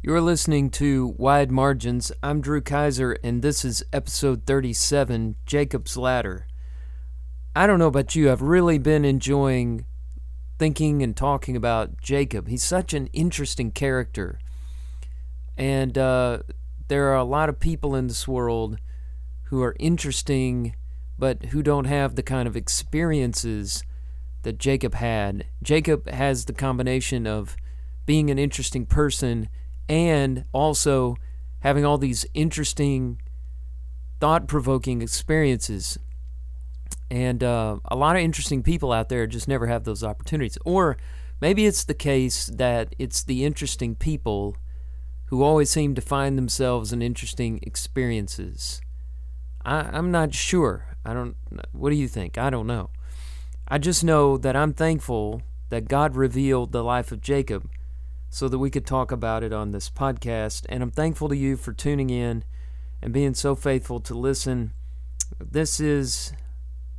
You're listening to Wide Margins. I'm Drew Kaiser, and this is episode 37 Jacob's Ladder. I don't know about you, I've really been enjoying thinking and talking about Jacob. He's such an interesting character. And uh, there are a lot of people in this world who are interesting, but who don't have the kind of experiences that Jacob had. Jacob has the combination of being an interesting person and also having all these interesting, thought provoking experiences. And uh, a lot of interesting people out there just never have those opportunities. Or maybe it's the case that it's the interesting people who always seem to find themselves in interesting experiences. I, I'm not sure. I don't. What do you think? I don't know. I just know that I'm thankful that God revealed the life of Jacob so that we could talk about it on this podcast. And I'm thankful to you for tuning in and being so faithful to listen. This is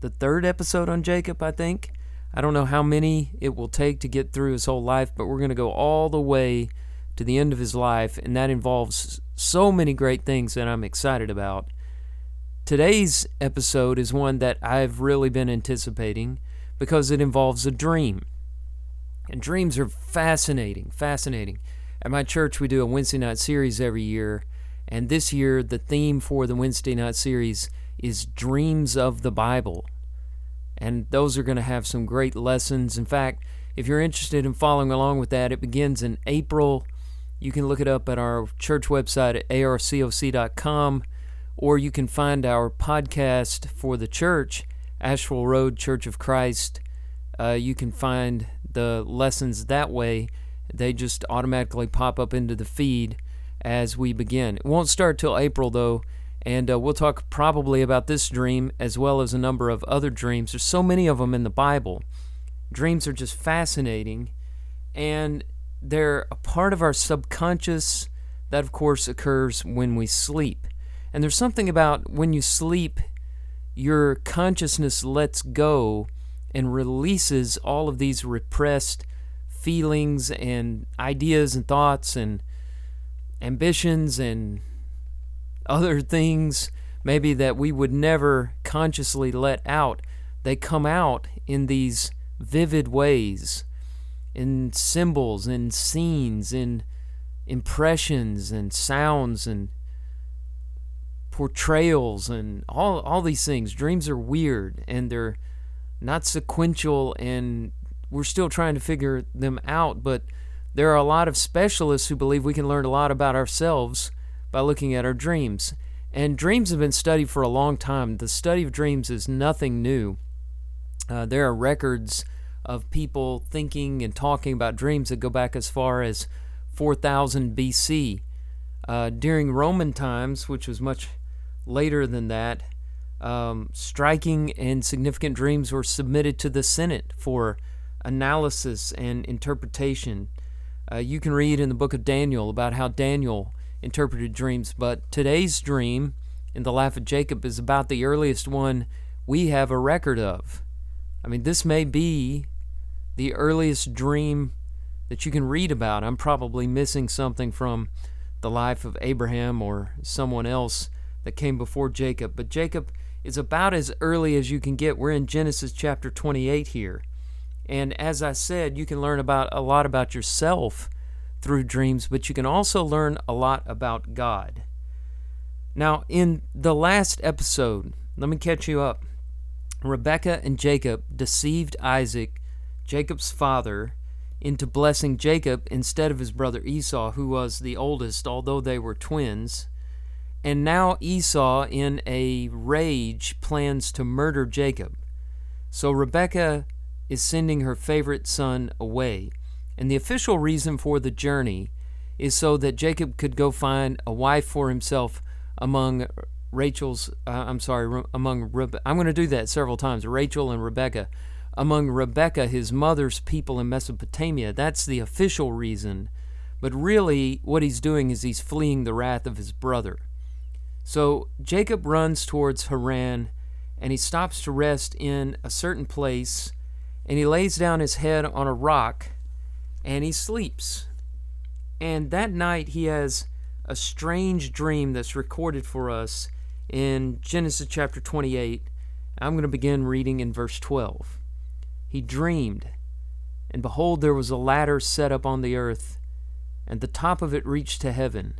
the third episode on Jacob, I think. I don't know how many it will take to get through his whole life, but we're going to go all the way to the end of his life, and that involves so many great things that I'm excited about. Today's episode is one that I've really been anticipating because it involves a dream. And dreams are fascinating, fascinating. At my church, we do a Wednesday night series every year. And this year, the theme for the Wednesday night series is Dreams of the Bible. And those are going to have some great lessons. In fact, if you're interested in following along with that, it begins in April. You can look it up at our church website at arcoc.com, or you can find our podcast for the church, Asheville Road Church of Christ. Uh, you can find the lessons that way. They just automatically pop up into the feed as we begin. It won't start till April though, and uh, we'll talk probably about this dream as well as a number of other dreams. There's so many of them in the Bible. Dreams are just fascinating, and they're a part of our subconscious that, of course, occurs when we sleep. And there's something about when you sleep, your consciousness lets go and releases all of these repressed feelings and ideas and thoughts and ambitions and other things maybe that we would never consciously let out. They come out in these vivid ways, in symbols, in scenes, in impressions and sounds and portrayals and all all these things. Dreams are weird and they're not sequential, and we're still trying to figure them out. But there are a lot of specialists who believe we can learn a lot about ourselves by looking at our dreams. And dreams have been studied for a long time. The study of dreams is nothing new. Uh, there are records of people thinking and talking about dreams that go back as far as 4000 BC. Uh, during Roman times, which was much later than that, um, striking and significant dreams were submitted to the Senate for analysis and interpretation. Uh, you can read in the book of Daniel about how Daniel interpreted dreams, but today's dream in the life of Jacob is about the earliest one we have a record of. I mean, this may be the earliest dream that you can read about. I'm probably missing something from the life of Abraham or someone else that came before Jacob, but Jacob is about as early as you can get. We're in Genesis chapter 28 here. And as I said, you can learn about a lot about yourself through dreams, but you can also learn a lot about God. Now, in the last episode, let me catch you up. Rebekah and Jacob deceived Isaac, Jacob's father, into blessing Jacob instead of his brother Esau, who was the oldest, although they were twins. And now Esau, in a rage, plans to murder Jacob. So Rebekah is sending her favorite son away. And the official reason for the journey is so that Jacob could go find a wife for himself among Rachel's, uh, I'm sorry, among, Rebe- I'm going to do that several times, Rachel and Rebekah. Among Rebekah, his mother's people in Mesopotamia. That's the official reason. But really, what he's doing is he's fleeing the wrath of his brother. So Jacob runs towards Haran and he stops to rest in a certain place and he lays down his head on a rock and he sleeps. And that night he has a strange dream that's recorded for us in Genesis chapter 28. I'm going to begin reading in verse 12. He dreamed, and behold, there was a ladder set up on the earth, and the top of it reached to heaven.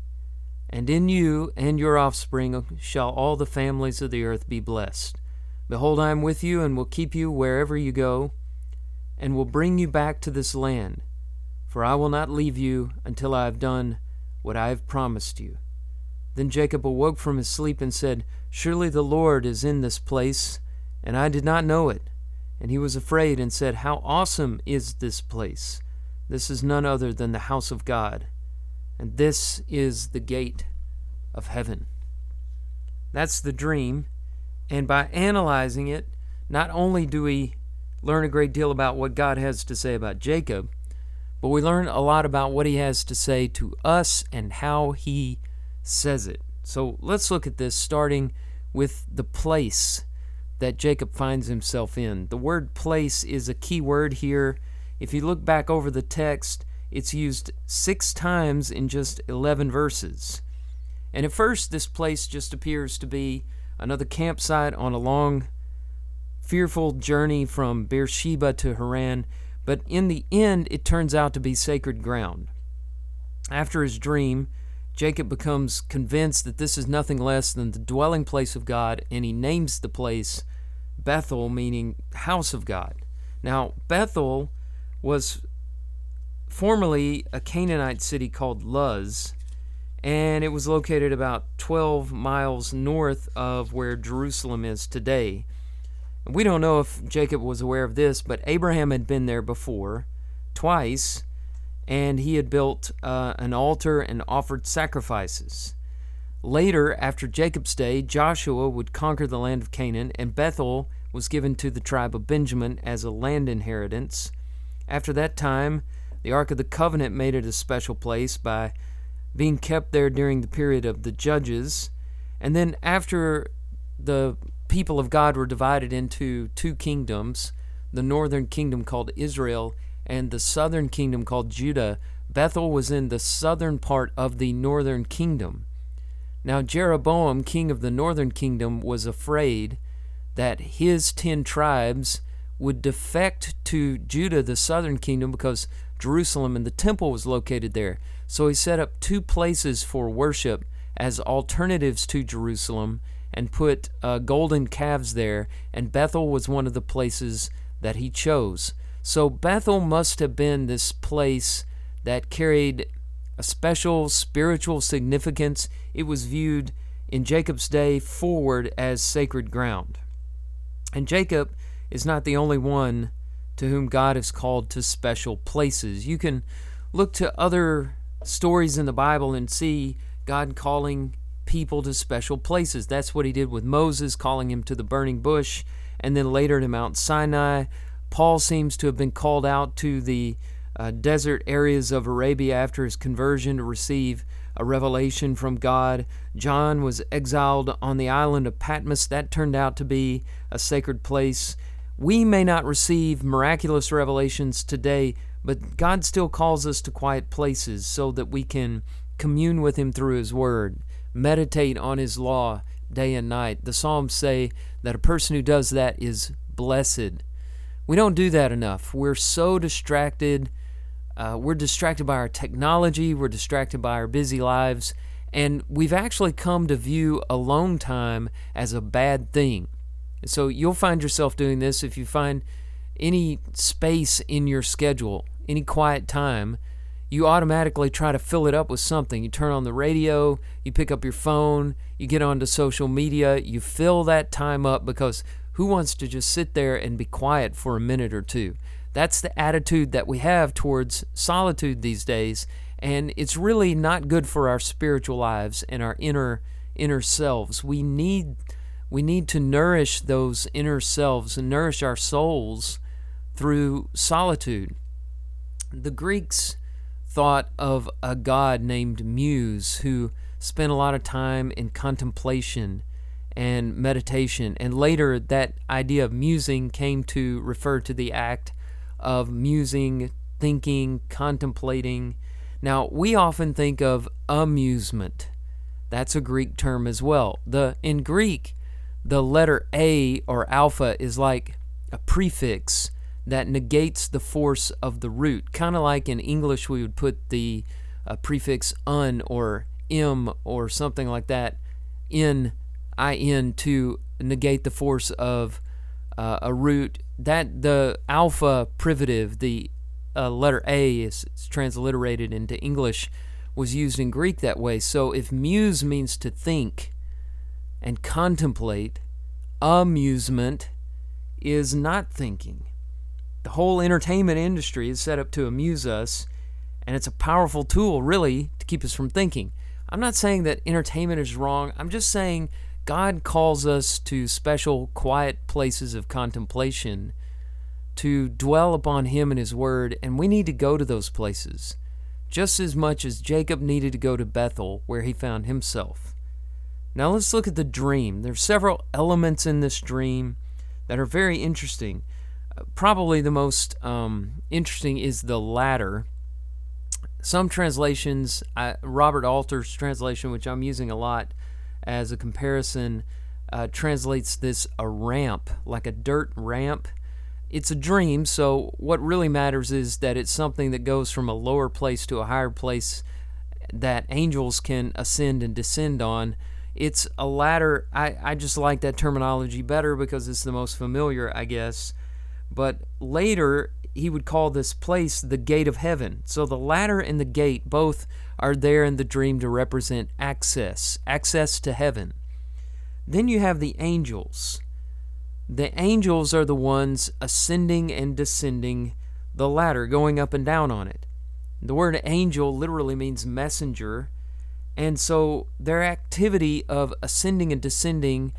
And in you and your offspring shall all the families of the earth be blessed. Behold, I am with you and will keep you wherever you go, and will bring you back to this land. For I will not leave you until I have done what I have promised you. Then Jacob awoke from his sleep and said, Surely the Lord is in this place, and I did not know it. And he was afraid and said, How awesome is this place! This is none other than the house of God, and this is the gate of heaven. That's the dream, and by analyzing it, not only do we learn a great deal about what God has to say about Jacob, but we learn a lot about what he has to say to us and how he says it. So let's look at this starting with the place that Jacob finds himself in. The word place is a key word here. If you look back over the text, it's used six times in just 11 verses. And at first, this place just appears to be another campsite on a long, fearful journey from Beersheba to Haran, but in the end, it turns out to be sacred ground. After his dream, Jacob becomes convinced that this is nothing less than the dwelling place of God, and he names the place Bethel, meaning house of God. Now, Bethel was formerly a Canaanite city called Luz, and it was located about 12 miles north of where Jerusalem is today. We don't know if Jacob was aware of this, but Abraham had been there before, twice, and he had built uh, an altar and offered sacrifices. Later, after Jacob's day, Joshua would conquer the land of Canaan, and Bethel was given to the tribe of Benjamin as a land inheritance. After that time, the Ark of the Covenant made it a special place by being kept there during the period of the Judges. And then, after the people of God were divided into two kingdoms, the northern kingdom called Israel and the southern kingdom called Judah, Bethel was in the southern part of the northern kingdom. Now, Jeroboam, king of the northern kingdom, was afraid that his ten tribes would defect to Judah, the southern kingdom, because Jerusalem and the temple was located there. So he set up two places for worship as alternatives to Jerusalem and put uh, golden calves there, and Bethel was one of the places that he chose. So Bethel must have been this place that carried a special spiritual significance. It was viewed in Jacob's day forward as sacred ground. And Jacob is not the only one to whom God has called to special places. You can look to other stories in the Bible and see God calling people to special places. That's what he did with Moses, calling him to the burning bush, and then later to Mount Sinai. Paul seems to have been called out to the uh, desert areas of Arabia after his conversion to receive a revelation from God. John was exiled on the island of Patmos. That turned out to be a sacred place. We may not receive miraculous revelations today, but God still calls us to quiet places so that we can commune with Him through His Word, meditate on His law day and night. The Psalms say that a person who does that is blessed. We don't do that enough. We're so distracted uh, we're distracted by our technology, we're distracted by our busy lives, and we've actually come to view alone time as a bad thing. So you'll find yourself doing this if you find any space in your schedule, any quiet time, you automatically try to fill it up with something. You turn on the radio, you pick up your phone, you get onto social media, you fill that time up because who wants to just sit there and be quiet for a minute or two? That's the attitude that we have towards solitude these days, and it's really not good for our spiritual lives and our inner inner selves. We need we need to nourish those inner selves and nourish our souls through solitude. The Greeks thought of a god named Muse who spent a lot of time in contemplation and meditation. And later, that idea of musing came to refer to the act of musing, thinking, contemplating. Now, we often think of amusement. That's a Greek term as well. The in Greek, the letter A or alpha is like a prefix that negates the force of the root. Kind of like in English, we would put the uh, prefix un or m or something like that in in to negate the force of uh, a root. That the alpha privative, the uh, letter A is, is transliterated into English, was used in Greek that way. So if muse means to think and contemplate, amusement is not thinking. The whole entertainment industry is set up to amuse us, and it's a powerful tool, really, to keep us from thinking. I'm not saying that entertainment is wrong. I'm just saying God calls us to special, quiet places of contemplation to dwell upon Him and His Word, and we need to go to those places just as much as Jacob needed to go to Bethel, where he found himself. Now let's look at the dream. There's several elements in this dream that are very interesting. Uh, probably the most um, interesting is the ladder. Some translations, Robert Alter's translation, which I'm using a lot as a comparison, uh, translates this a ramp, like a dirt ramp. It's a dream, so what really matters is that it's something that goes from a lower place to a higher place that angels can ascend and descend on. It's a ladder. I, I just like that terminology better because it's the most familiar, I guess. But later, he would call this place the gate of heaven. So the ladder and the gate both are there in the dream to represent access, access to heaven. Then you have the angels. The angels are the ones ascending and descending the ladder, going up and down on it. The word angel literally means messenger, and so their activity of ascending and descending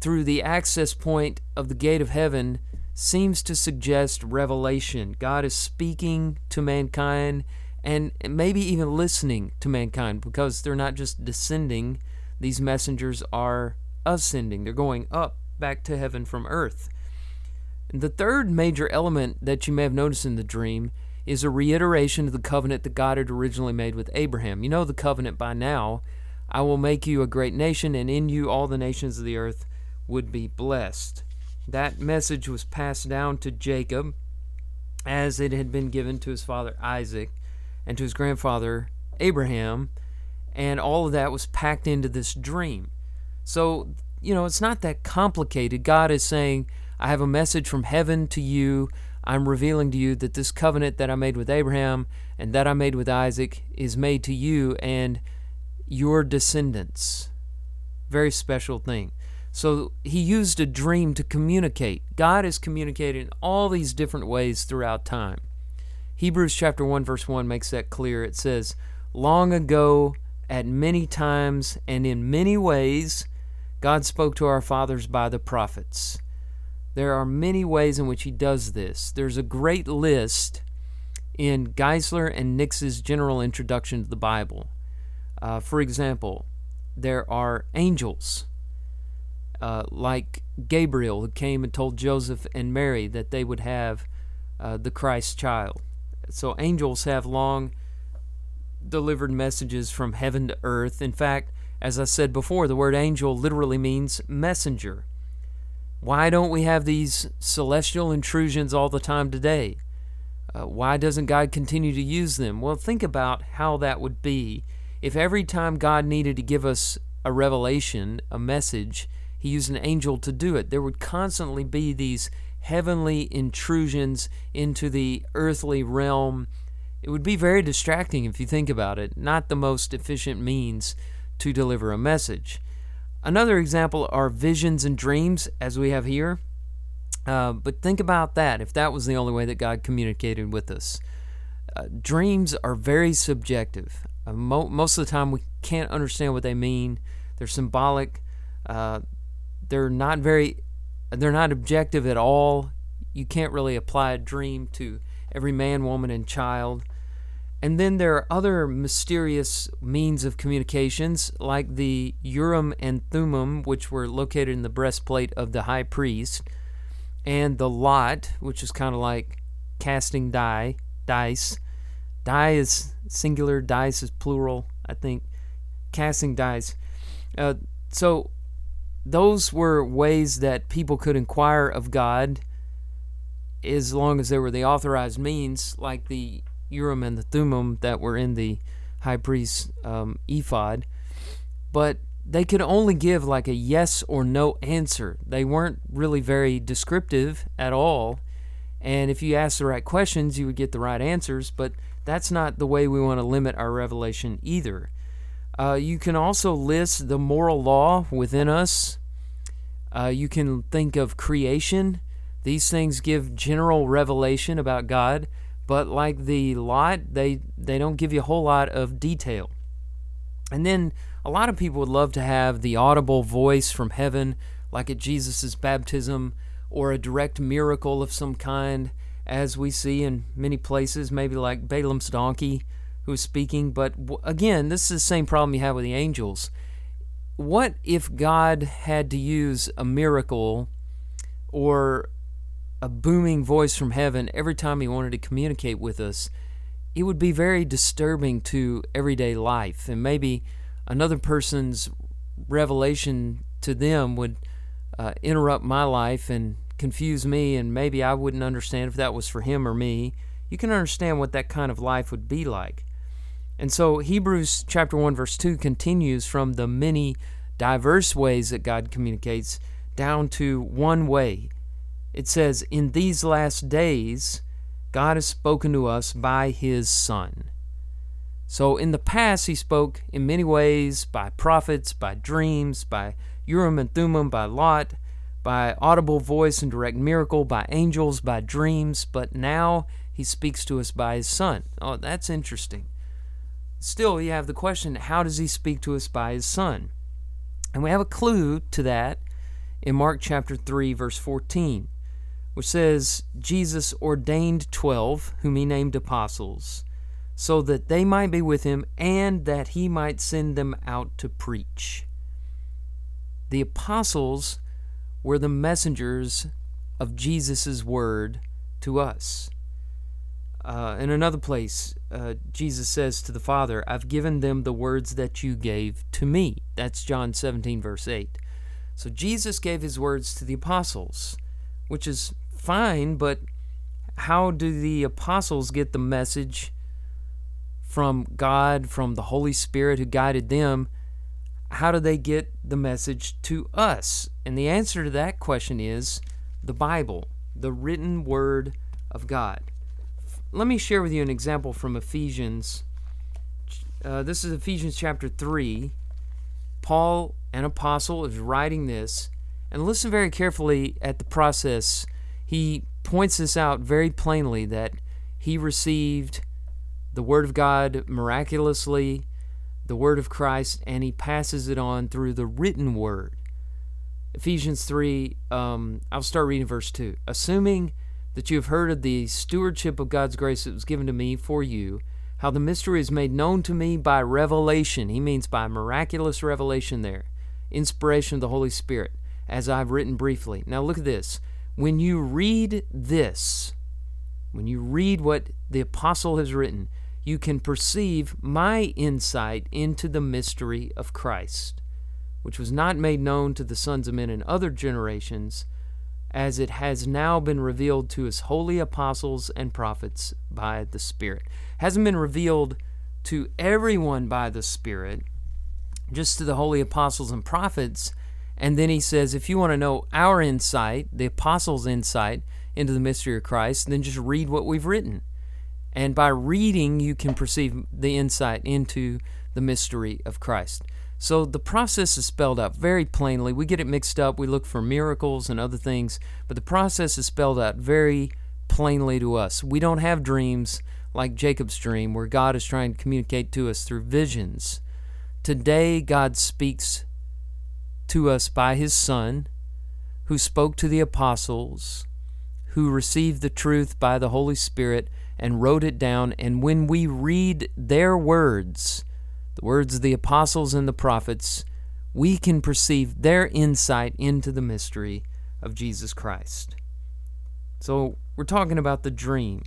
through the access point of the gate of heaven seems to suggest revelation. God is speaking to mankind and maybe even listening to mankind because they're not just descending, these messengers are ascending. They're going up back to heaven from earth. The third major element that you may have noticed in the dream is a reiteration of the covenant that God had originally made with Abraham. You know the covenant by now. I will make you a great nation, and in you all the nations of the earth would be blessed. That message was passed down to Jacob as it had been given to his father Isaac and to his grandfather Abraham, and all of that was packed into this dream. So, you know, it's not that complicated. God is saying, I have a message from heaven to you. I'm revealing to you that this covenant that I made with Abraham and that I made with Isaac is made to you and your descendants. Very special thing. So he used a dream to communicate. God has communicated in all these different ways throughout time. Hebrews chapter 1 verse 1 makes that clear. It says, "Long ago at many times and in many ways God spoke to our fathers by the prophets." There are many ways in which he does this. There's a great list in Geisler and Nix's general introduction to the Bible. Uh, for example, there are angels uh, like Gabriel, who came and told Joseph and Mary that they would have uh, the Christ child. So angels have long delivered messages from heaven to earth. In fact, as I said before, the word angel literally means messenger. Why don't we have these celestial intrusions all the time today? Uh, why doesn't God continue to use them? Well, think about how that would be if every time God needed to give us a revelation, a message, he used an angel to do it. There would constantly be these heavenly intrusions into the earthly realm. It would be very distracting if you think about it, not the most efficient means to deliver a message. Another example are visions and dreams, as we have here. Uh, but think about that if that was the only way that God communicated with us. uh, dreams are very subjective. Uh, mo- most of the time, we can't understand what they mean. They're symbolic. Uh, they're not very. They're not objective at all. You can't really apply a dream to every man, woman, and child. And then there are other mysterious means of communications, like the Urim and Thummim, which were located in the breastplate of the high priest, and the Lot, which is kind of like casting die, dice. Die is singular, dice is plural, I think. Casting dice. Uh, so those were ways that people could inquire of God as long as they were the authorized means, like the Urim and the Thummim that were in the high priest's um, ephod. But they could only give like a yes or no answer. They weren't really very descriptive at all. And if you asked the right questions, you would get the right answers. But that's not the way we want to limit our revelation either. Uh, you can also list the moral law within us. Uh, you can think of creation. These things give general revelation about God, but like the lot, they, they don't give you a whole lot of detail. And then a lot of people would love to have the audible voice from heaven, like at Jesus' baptism, or a direct miracle of some kind, as we see in many places, maybe like Balaam's donkey who's speaking. But again, this is the same problem you have with the angels. What if God had to use a miracle or a booming voice from heaven every time he wanted to communicate with us? It would be very disturbing to everyday life, and maybe another person's revelation to them would uh, interrupt my life and confuse me, and maybe I wouldn't understand if that was for him or me. You can understand what that kind of life would be like. And so Hebrews chapter 1 verse 2 continues from the many diverse ways that God communicates down to one way. It says, "In these last days God has spoken to us by his son." So in the past he spoke in many ways by prophets, by dreams, by Urim and Thummim, by Lot, by audible voice and direct miracle, by angels, by dreams, but now he speaks to us by his son. Oh, that's interesting. Still, you have the question how does he speak to us by his son? And we have a clue to that in Mark chapter 3, verse 14, which says, Jesus ordained twelve, whom he named apostles, so that they might be with him and that he might send them out to preach. The apostles were the messengers of Jesus' word to us. Uh, in another place, uh, Jesus says to the Father, I've given them the words that you gave to me. That's John 17, verse 8. So Jesus gave his words to the apostles, which is fine, but how do the apostles get the message from God, from the Holy Spirit who guided them? How do they get the message to us? And the answer to that question is the Bible, the written word of God let me share with you an example from Ephesians. Uh, this is Ephesians chapter 3. Paul, an apostle, is writing this. And listen very carefully at the process. He points this out very plainly that he received the Word of God miraculously, the Word of Christ, and he passes it on through the written Word. Ephesians 3, um, I'll start reading verse 2. Assuming that you have heard of the stewardship of God's grace that was given to me for you, how the mystery is made known to me by revelation. He means by miraculous revelation there, inspiration of the Holy Spirit, as I've written briefly. Now look at this. When you read this, when you read what the apostle has written, you can perceive my insight into the mystery of Christ, which was not made known to the sons of men in other generations as it has now been revealed to his holy apostles and prophets by the Spirit. Hasn't been revealed to everyone by the Spirit, just to the holy apostles and prophets. And then he says, if you want to know our insight, the apostles' insight into the mystery of Christ, then just read what we've written. And by reading, you can perceive the insight into the mystery of Christ. So the process is spelled out very plainly. We get it mixed up. We look for miracles and other things, but the process is spelled out very plainly to us. We don't have dreams like Jacob's dream, where God is trying to communicate to us through visions. Today, God speaks to us by His Son, who spoke to the apostles, who received the truth by the Holy Spirit and wrote it down. And when we read their words, the words of the apostles and the prophets, we can perceive their insight into the mystery of Jesus Christ. So, we're talking about the dream.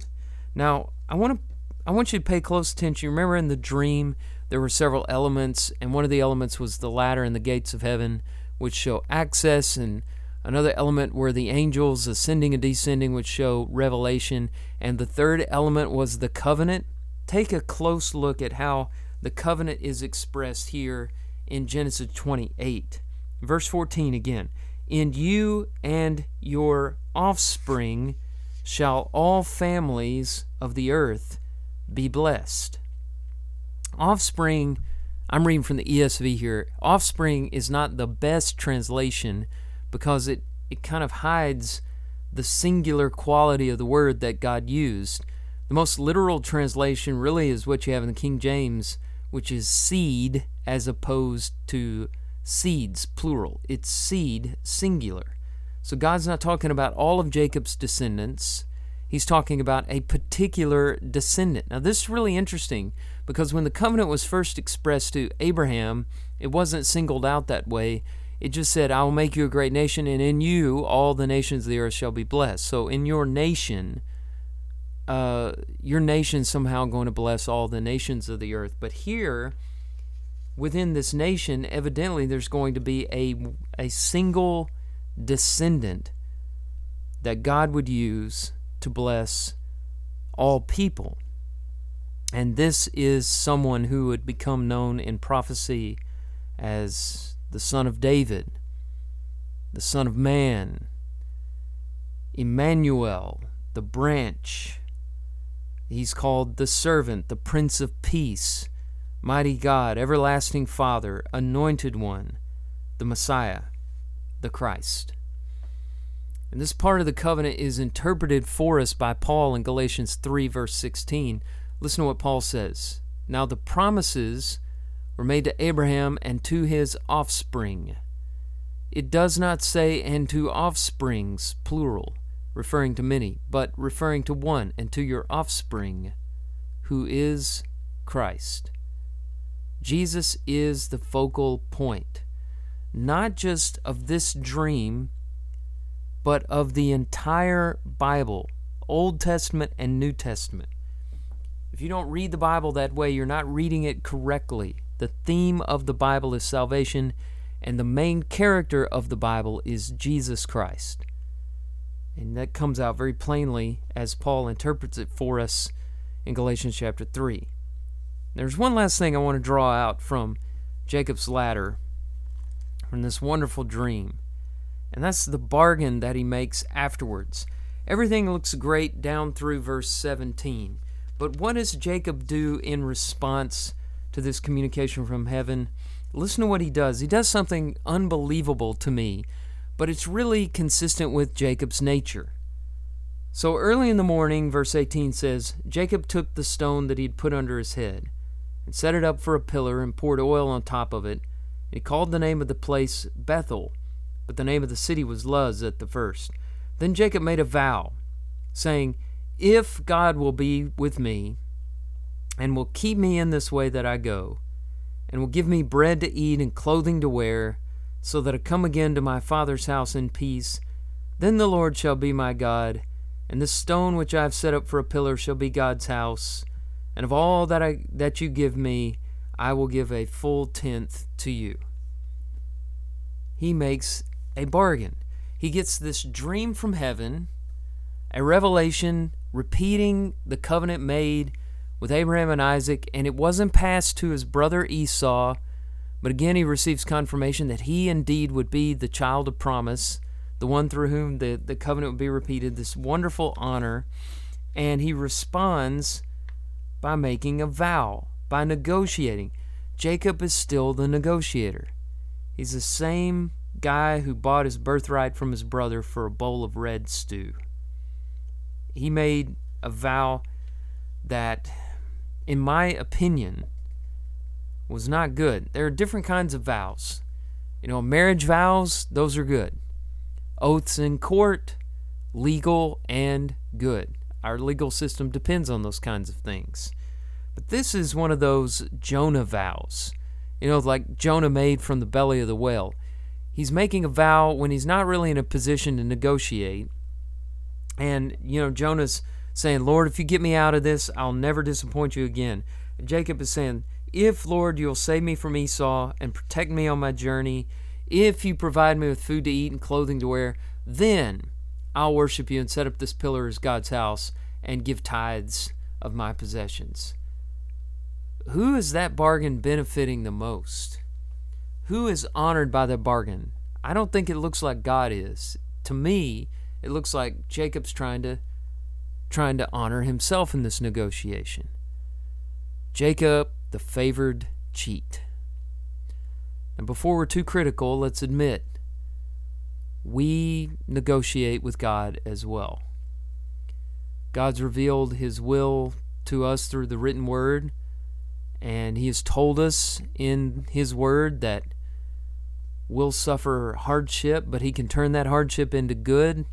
Now, I want to I want you to pay close attention. Remember in the dream there were several elements and one of the elements was the ladder and the gates of heaven which show access and another element were the angels ascending and descending which show revelation and the third element was the covenant. Take a close look at how the covenant is expressed here in Genesis 28. Verse 14 again. In you and your offspring shall all families of the earth be blessed. Offspring, I'm reading from the ESV here. Offspring is not the best translation because it, it kind of hides the singular quality of the word that God used. The most literal translation really is what you have in the King James, which is seed as opposed to seeds, plural. It's seed, singular. So God's not talking about all of Jacob's descendants. He's talking about a particular descendant. Now, this is really interesting because when the covenant was first expressed to Abraham, it wasn't singled out that way. It just said, I will make you a great nation, and in you all the nations of the earth shall be blessed. So, in your nation, uh, your nation somehow going to bless all the nations of the earth. But here, within this nation, evidently there's going to be a, a single descendant that God would use to bless all people. And this is someone who would become known in prophecy as the Son of David, the Son of Man, Emmanuel, the branch. He's called the servant, the Prince of Peace Mighty God, everlasting Father, anointed one, the Messiah, the Christ. And this part of the covenant is interpreted for us by Paul in Galatians 3, verse 16. Listen to what Paul says. Now the promises were made to Abraham and to his offspring. It does not say, and to offsprings, plural, referring to many, but referring to one, and to your offspring, who is Christ. Jesus is the focal point, not just of this dream, but of the entire Bible, Old Testament and New Testament. If you don't read the Bible that way, you're not reading it correctly. The theme of the Bible is salvation, and the main character of the Bible is Jesus Christ. And that comes out very plainly as Paul interprets it for us in Galatians chapter 3. There's one last thing I want to draw out from Jacob's ladder, from this wonderful dream, and that's the bargain that he makes afterwards. Everything looks great down through verse 17, but what does Jacob do in response to this communication from heaven? Listen to what he does. He does something unbelievable to me, but it's really consistent with Jacob's nature. So early in the morning, verse 18 says, Jacob took the stone that he'd put under his head and set it up for a pillar and poured oil on top of it. He called the name of the place Bethel, but the name of the city was Luz at the first. Then Jacob made a vow, saying, If God will be with me, and will keep me in this way that I go, and will give me bread to eat and clothing to wear, so that I come again to my father's house in peace, then the Lord shall be my God, and this stone which I have set up for a pillar shall be God's house and of all that I that you give me, I will give a full tenth to you. He makes a bargain. He gets this dream from heaven, a revelation repeating the covenant made with Abraham and Isaac, and it wasn't passed to his brother Esau, but again he receives confirmation that he indeed would be the child of promise, the one through whom the, the covenant would be repeated, this wonderful honor. And he responds by making a vow, by negotiating. Jacob is still the negotiator. He's the same guy who bought his birthright from his brother for a bowl of red stew. He made a vow that, in my opinion, was not good. There are different kinds of vows. You know, marriage vows, those are good. Oaths in court, legal and good. Our legal system depends on those kinds of things. But this is one of those Jonah vows. You know, like Jonah made from the belly of the whale. He's making a vow when he's not really in a position to negotiate. And, you know, Jonah's saying, Lord, if you get me out of this, I'll never disappoint you again. And Jacob is saying, If, Lord, you'll save me from Esau and protect me on my journey, if you provide me with food to eat and clothing to wear, then I'll worship you and set up this pillar as God's house and give tithes of my possessions. Who is that bargain benefiting the most? Who is honored by the bargain? I don't think it looks like God is. To me, it looks like Jacob's trying to trying to honor himself in this negotiation. Jacob, the favored cheat. And before we're too critical, let's admit we negotiate with God as well. God's revealed his will to us through the written word, and he has told us in his word that we'll suffer hardship, but he can turn that hardship into good.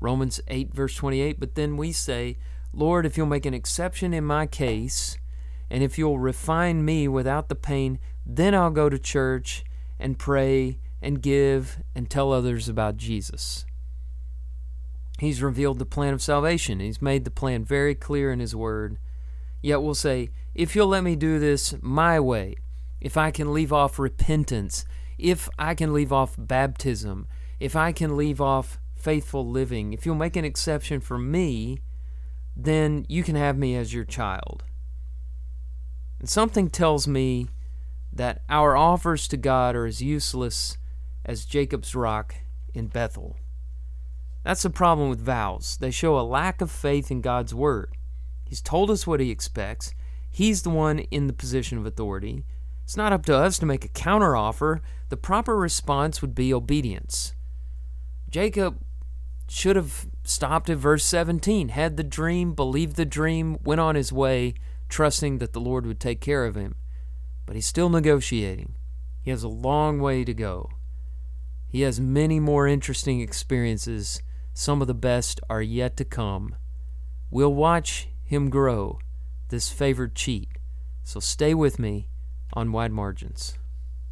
Romans 8, verse 28. But then we say, Lord, if you'll make an exception in my case, and if you'll refine me without the pain, then I'll go to church and pray and give and tell others about Jesus. He's revealed the plan of salvation. He's made the plan very clear in His Word. Yet we'll say, if you'll let me do this my way, if I can leave off repentance, if I can leave off baptism, if I can leave off faithful living, if you'll make an exception for me, then you can have me as your child. And something tells me that our offers to God are as useless as Jacob's rock in Bethel. That's the problem with vows. They show a lack of faith in God's word. He's told us what he expects. He's the one in the position of authority. It's not up to us to make a counteroffer. The proper response would be obedience. Jacob should have stopped at verse 17, had the dream, believed the dream, went on his way, trusting that the Lord would take care of him. But he's still negotiating. He has a long way to go. He has many more interesting experiences. Some of the best are yet to come. We'll watch him grow, this favored cheat. So stay with me on Wide Margins.